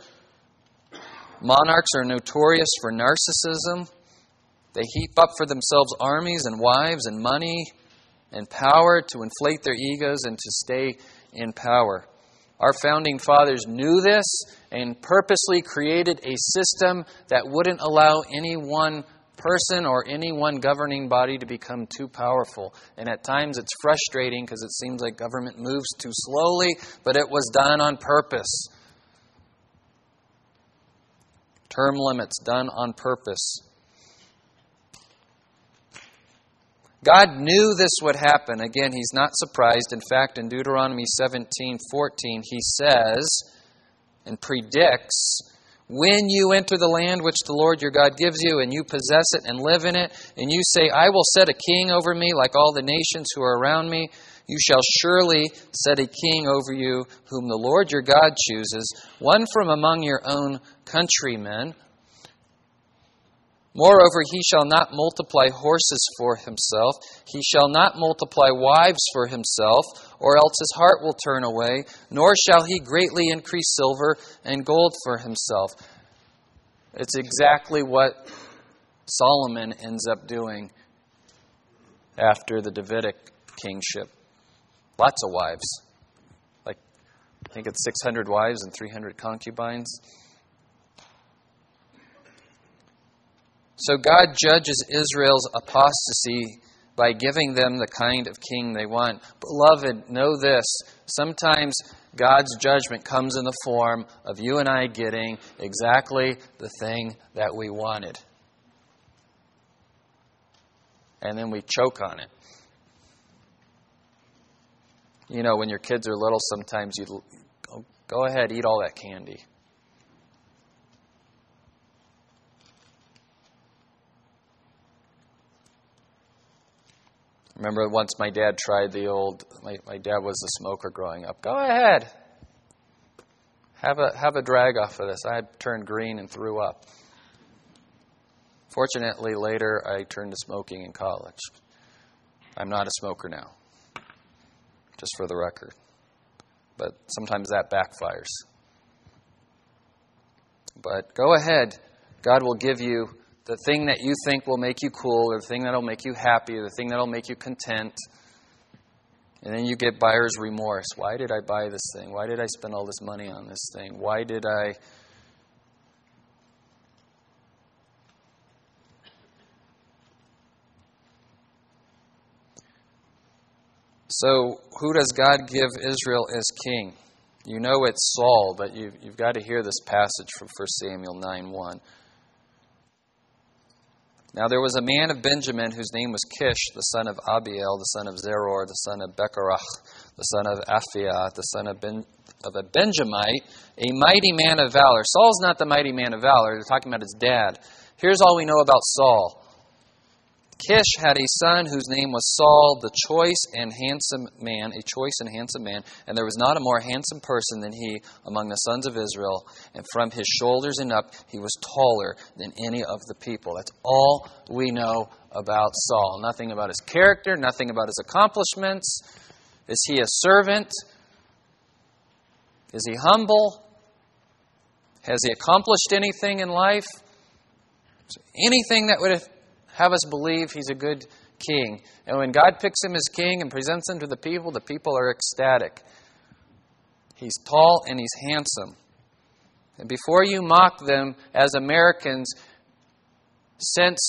Monarchs are notorious for narcissism. They heap up for themselves armies and wives and money and power to inflate their egos and to stay in power. Our founding fathers knew this and purposely created a system that wouldn't allow any one person or any one governing body to become too powerful. And at times it's frustrating because it seems like government moves too slowly, but it was done on purpose. Term limits done on purpose. God knew this would happen. Again, he's not surprised. In fact, in Deuteronomy 17 14, he says and predicts when you enter the land which the Lord your God gives you, and you possess it and live in it, and you say, I will set a king over me like all the nations who are around me, you shall surely set a king over you, whom the Lord your God chooses, one from among your own countrymen. Moreover, he shall not multiply horses for himself, he shall not multiply wives for himself, or else his heart will turn away, nor shall he greatly increase silver and gold for himself. It's exactly what Solomon ends up doing after the Davidic kingship. Lots of wives. Like I think it's 600 wives and 300 concubines. So God judges Israel's apostasy by giving them the kind of king they want. Beloved, know this. Sometimes God's judgment comes in the form of you and I getting exactly the thing that we wanted. And then we choke on it. You know, when your kids are little, sometimes you go ahead, eat all that candy. Remember once my dad tried the old, my, my dad was a smoker growing up. Go ahead. Have a, have a drag off of this. I turned green and threw up. Fortunately, later I turned to smoking in college. I'm not a smoker now, just for the record. But sometimes that backfires. But go ahead. God will give you the thing that you think will make you cool, or the thing that will make you happy, or the thing that will make you content. And then you get buyer's remorse. Why did I buy this thing? Why did I spend all this money on this thing? Why did I. So, who does God give Israel as king? You know it's Saul, but you've, you've got to hear this passage from 1 Samuel 9 1. Now there was a man of Benjamin whose name was Kish, the son of Abiel, the son of Zeror, the son of Becorath, the son of Aphiah, the son of, ben, of a Benjamite, a mighty man of valor. Saul's not the mighty man of valor. They're talking about his dad. Here's all we know about Saul. Kish had a son whose name was Saul, the choice and handsome man, a choice and handsome man, and there was not a more handsome person than he among the sons of Israel, and from his shoulders and up he was taller than any of the people. That's all we know about Saul. Nothing about his character, nothing about his accomplishments. Is he a servant? Is he humble? Has he accomplished anything in life? Anything that would have us believe he's a good king. And when God picks him as king and presents him to the people, the people are ecstatic. He's tall and he's handsome. And before you mock them as Americans, since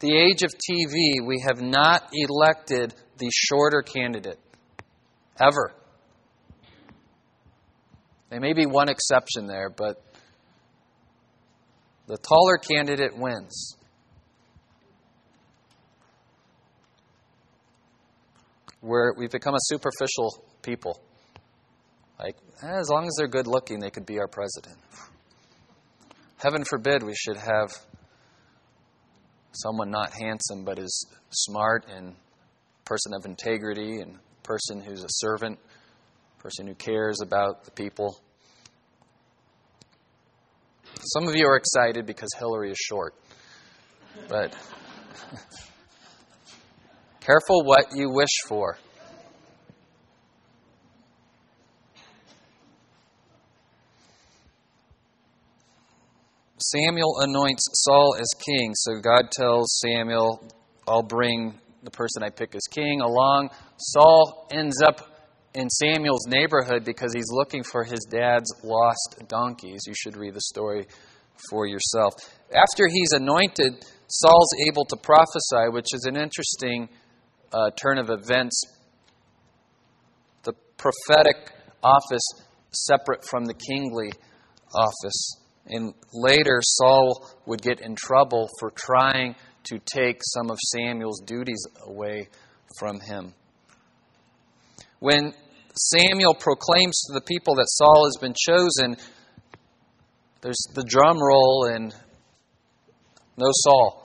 the age of TV, we have not elected the shorter candidate. Ever. There may be one exception there, but the taller candidate wins. We're, we've become a superficial people. Like, eh, as long as they're good looking, they could be our president. Heaven forbid we should have someone not handsome but is smart and person of integrity and person who's a servant, person who cares about the people. Some of you are excited because Hillary is short. But Careful what you wish for. Samuel anoints Saul as king, so God tells Samuel, I'll bring the person I pick as king along. Saul ends up in Samuel's neighborhood because he's looking for his dad's lost donkeys. You should read the story for yourself. After he's anointed, Saul's able to prophesy, which is an interesting uh, turn of events, the prophetic office separate from the kingly office. And later, Saul would get in trouble for trying to take some of Samuel's duties away from him. When Samuel proclaims to the people that Saul has been chosen, there's the drum roll and no Saul.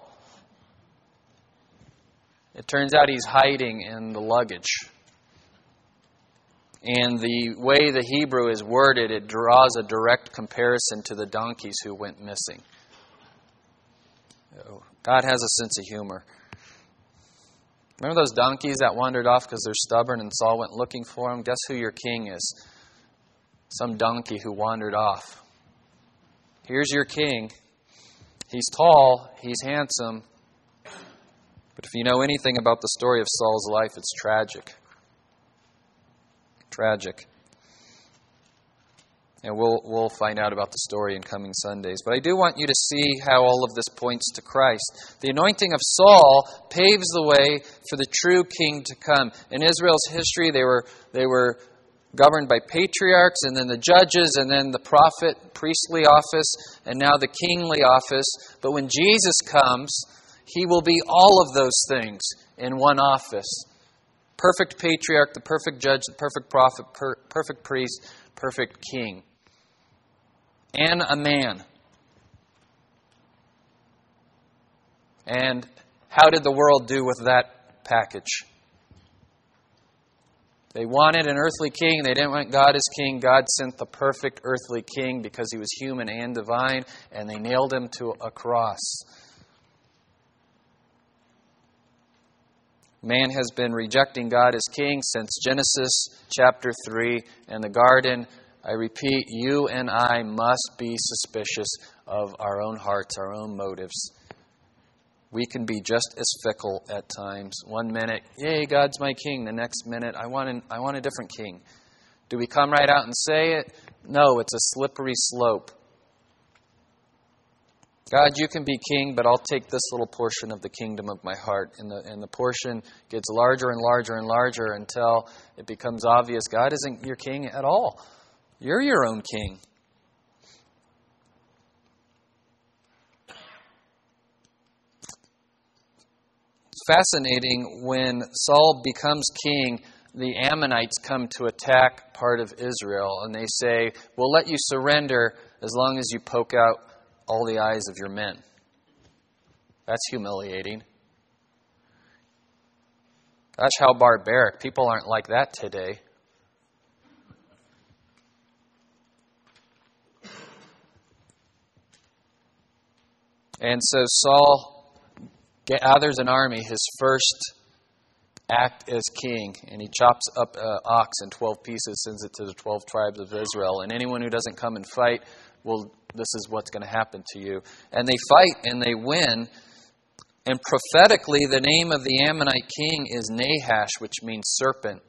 It turns out he's hiding in the luggage. And the way the Hebrew is worded, it draws a direct comparison to the donkeys who went missing. Oh, God has a sense of humor. Remember those donkeys that wandered off because they're stubborn and Saul went looking for them? Guess who your king is? Some donkey who wandered off. Here's your king. He's tall, he's handsome, but if you know anything about the story of Saul's life, it's tragic. Tragic. And we'll, we'll find out about the story in coming Sundays. But I do want you to see how all of this points to Christ. The anointing of Saul paves the way for the true king to come. In Israel's history, they were, they were governed by patriarchs, and then the judges, and then the prophet, priestly office, and now the kingly office. But when Jesus comes, he will be all of those things in one office perfect patriarch, the perfect judge, the perfect prophet, per, perfect priest, perfect king and a man. And how did the world do with that package? They wanted an earthly king. They didn't want God as king. God sent the perfect earthly king because he was human and divine, and they nailed him to a cross. Man has been rejecting God as king since Genesis chapter 3 and the garden I repeat, you and I must be suspicious of our own hearts, our own motives. We can be just as fickle at times. One minute, yay, God's my king. The next minute, I want, an, I want a different king. Do we come right out and say it? No, it's a slippery slope. God, you can be king, but I'll take this little portion of the kingdom of my heart. And the, and the portion gets larger and larger and larger until it becomes obvious God isn't your king at all. You're your own king. It's fascinating when Saul becomes king, the Ammonites come to attack part of Israel, and they say, We'll let you surrender as long as you poke out all the eyes of your men. That's humiliating. That's how barbaric. People aren't like that today. And so Saul gathers an army, his first act as king, and he chops up an ox in 12 pieces, sends it to the 12 tribes of Israel. And anyone who doesn't come and fight, well, this is what's going to happen to you. And they fight and they win. And prophetically, the name of the Ammonite king is Nahash, which means serpent.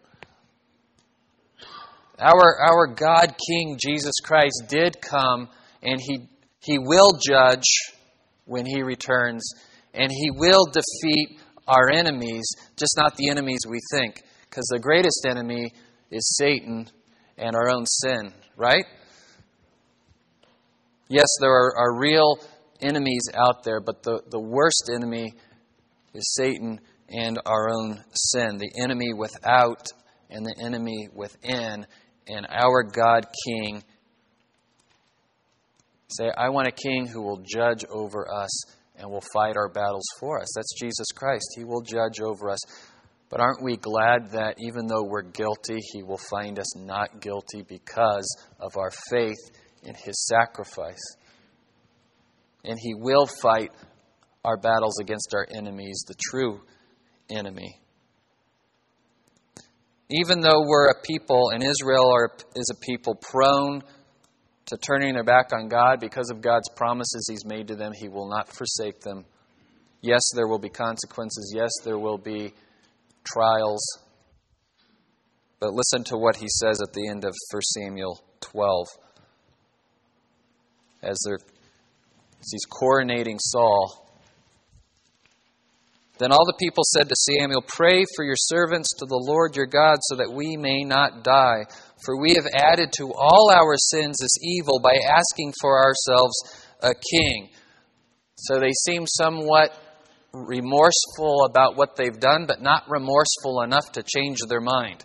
Our, our God King Jesus Christ did come, and he, he will judge when he returns, and he will defeat our enemies, just not the enemies we think. Because the greatest enemy is Satan and our own sin, right? Yes, there are, are real enemies out there, but the, the worst enemy is Satan and our own sin. The enemy without and the enemy within. And our God King Say, I want a king who will judge over us and will fight our battles for us. That's Jesus Christ. He will judge over us. But aren't we glad that even though we're guilty, He will find us not guilty because of our faith in His sacrifice? And He will fight our battles against our enemies, the true enemy. Even though we're a people, and Israel are, is a people prone to turning their back on God because of God's promises He's made to them. He will not forsake them. Yes, there will be consequences. Yes, there will be trials. But listen to what he says at the end of 1 Samuel 12. As, as he's coronating Saul, then all the people said to Samuel, Pray for your servants to the Lord your God, so that we may not die. For we have added to all our sins this evil by asking for ourselves a king. So they seem somewhat remorseful about what they've done, but not remorseful enough to change their mind.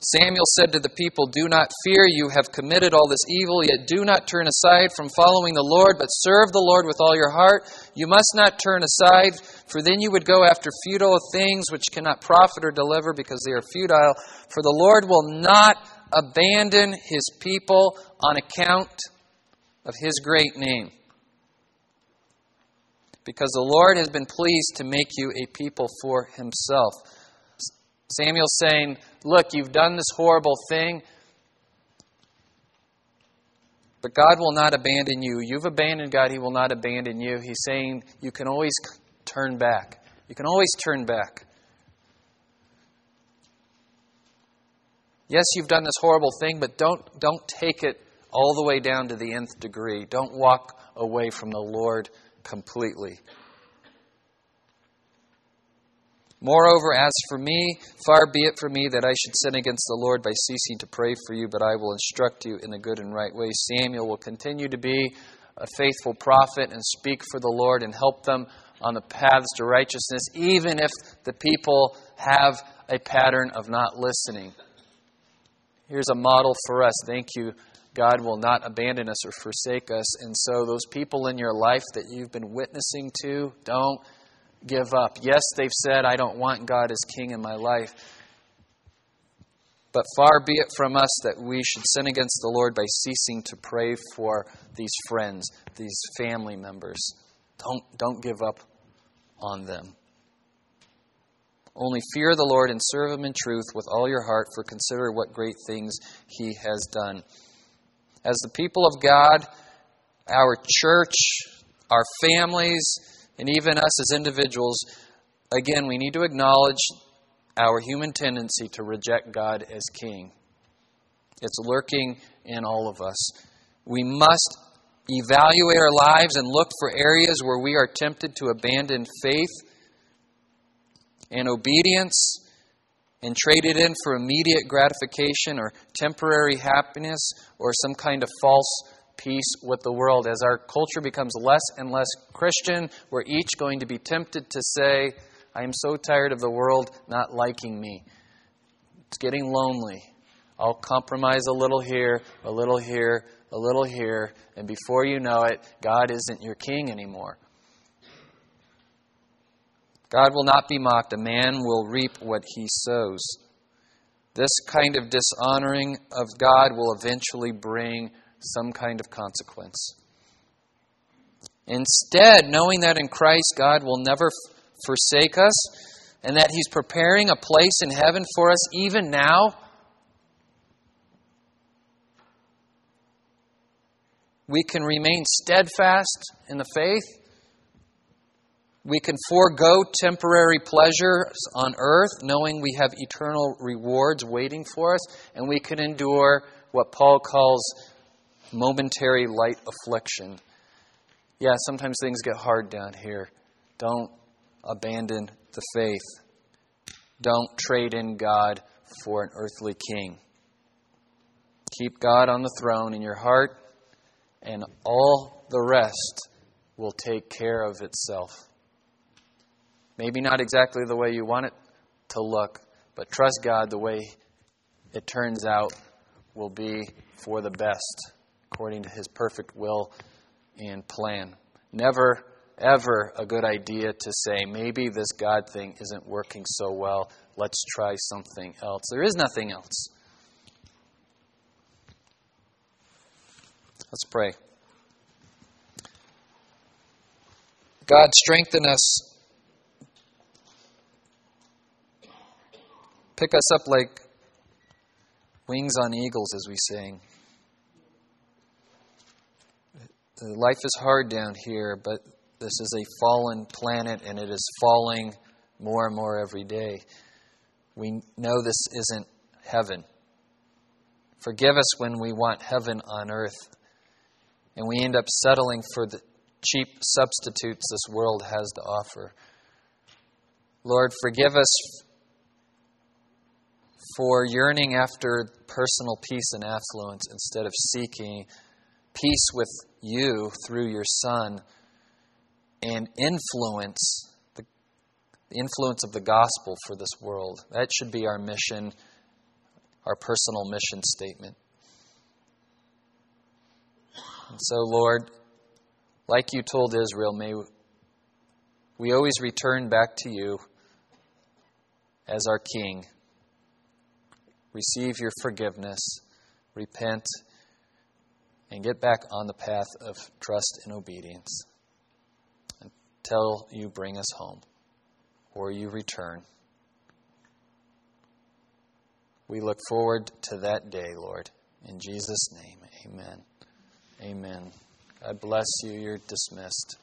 Samuel said to the people, Do not fear, you have committed all this evil, yet do not turn aside from following the Lord, but serve the Lord with all your heart. You must not turn aside, for then you would go after futile things which cannot profit or deliver because they are futile. For the Lord will not abandon his people on account of his great name. Because the Lord has been pleased to make you a people for himself. Samuel's saying, Look, you've done this horrible thing, but God will not abandon you. You've abandoned God, He will not abandon you. He's saying you can always turn back. You can always turn back. Yes, you've done this horrible thing, but don't, don't take it all the way down to the nth degree. Don't walk away from the Lord completely. Moreover, as for me, far be it from me that I should sin against the Lord by ceasing to pray for you, but I will instruct you in the good and right way. Samuel will continue to be a faithful prophet and speak for the Lord and help them on the paths to righteousness, even if the people have a pattern of not listening. Here's a model for us. Thank you. God will not abandon us or forsake us. And so, those people in your life that you've been witnessing to, don't give up. Yes, they've said, I don't want God as king in my life. But far be it from us that we should sin against the Lord by ceasing to pray for these friends, these family members. Don't, don't give up on them. Only fear the Lord and serve Him in truth with all your heart, for consider what great things He has done. As the people of God, our church, our families, and even us as individuals, again, we need to acknowledge our human tendency to reject God as King. It's lurking in all of us. We must evaluate our lives and look for areas where we are tempted to abandon faith and obedience and trade it in for immediate gratification or temporary happiness or some kind of false peace with the world. As our culture becomes less and less Christian, we're each going to be tempted to say, I am so tired of the world not liking me. It's getting lonely. I'll compromise a little here, a little here, a little here, and before you know it, God isn't your king anymore. God will not be mocked. A man will reap what he sows. This kind of dishonoring of God will eventually bring some kind of consequence. Instead, knowing that in Christ God will never f- forsake us and that He's preparing a place in heaven for us even now, we can remain steadfast in the faith. We can forego temporary pleasures on earth, knowing we have eternal rewards waiting for us, and we can endure what Paul calls momentary light affliction. Yeah, sometimes things get hard down here. Don't abandon the faith. Don't trade in God for an earthly king. Keep God on the throne in your heart, and all the rest will take care of itself. Maybe not exactly the way you want it to look, but trust God the way it turns out will be for the best according to his perfect will and plan. Never, ever a good idea to say, maybe this God thing isn't working so well. Let's try something else. There is nothing else. Let's pray. God, strengthen us. Pick us up like wings on eagles, as we sing. Life is hard down here, but this is a fallen planet and it is falling more and more every day. We know this isn't heaven. Forgive us when we want heaven on earth and we end up settling for the cheap substitutes this world has to offer. Lord, forgive us for yearning after personal peace and affluence instead of seeking peace with you through your Son and influence the, influence of the gospel for this world. That should be our mission, our personal mission statement. And so, Lord, like you told Israel, may we always return back to you as our King. Receive your forgiveness, repent, and get back on the path of trust and obedience until you bring us home or you return. We look forward to that day, Lord. In Jesus' name, amen. Amen. God bless you. You're dismissed.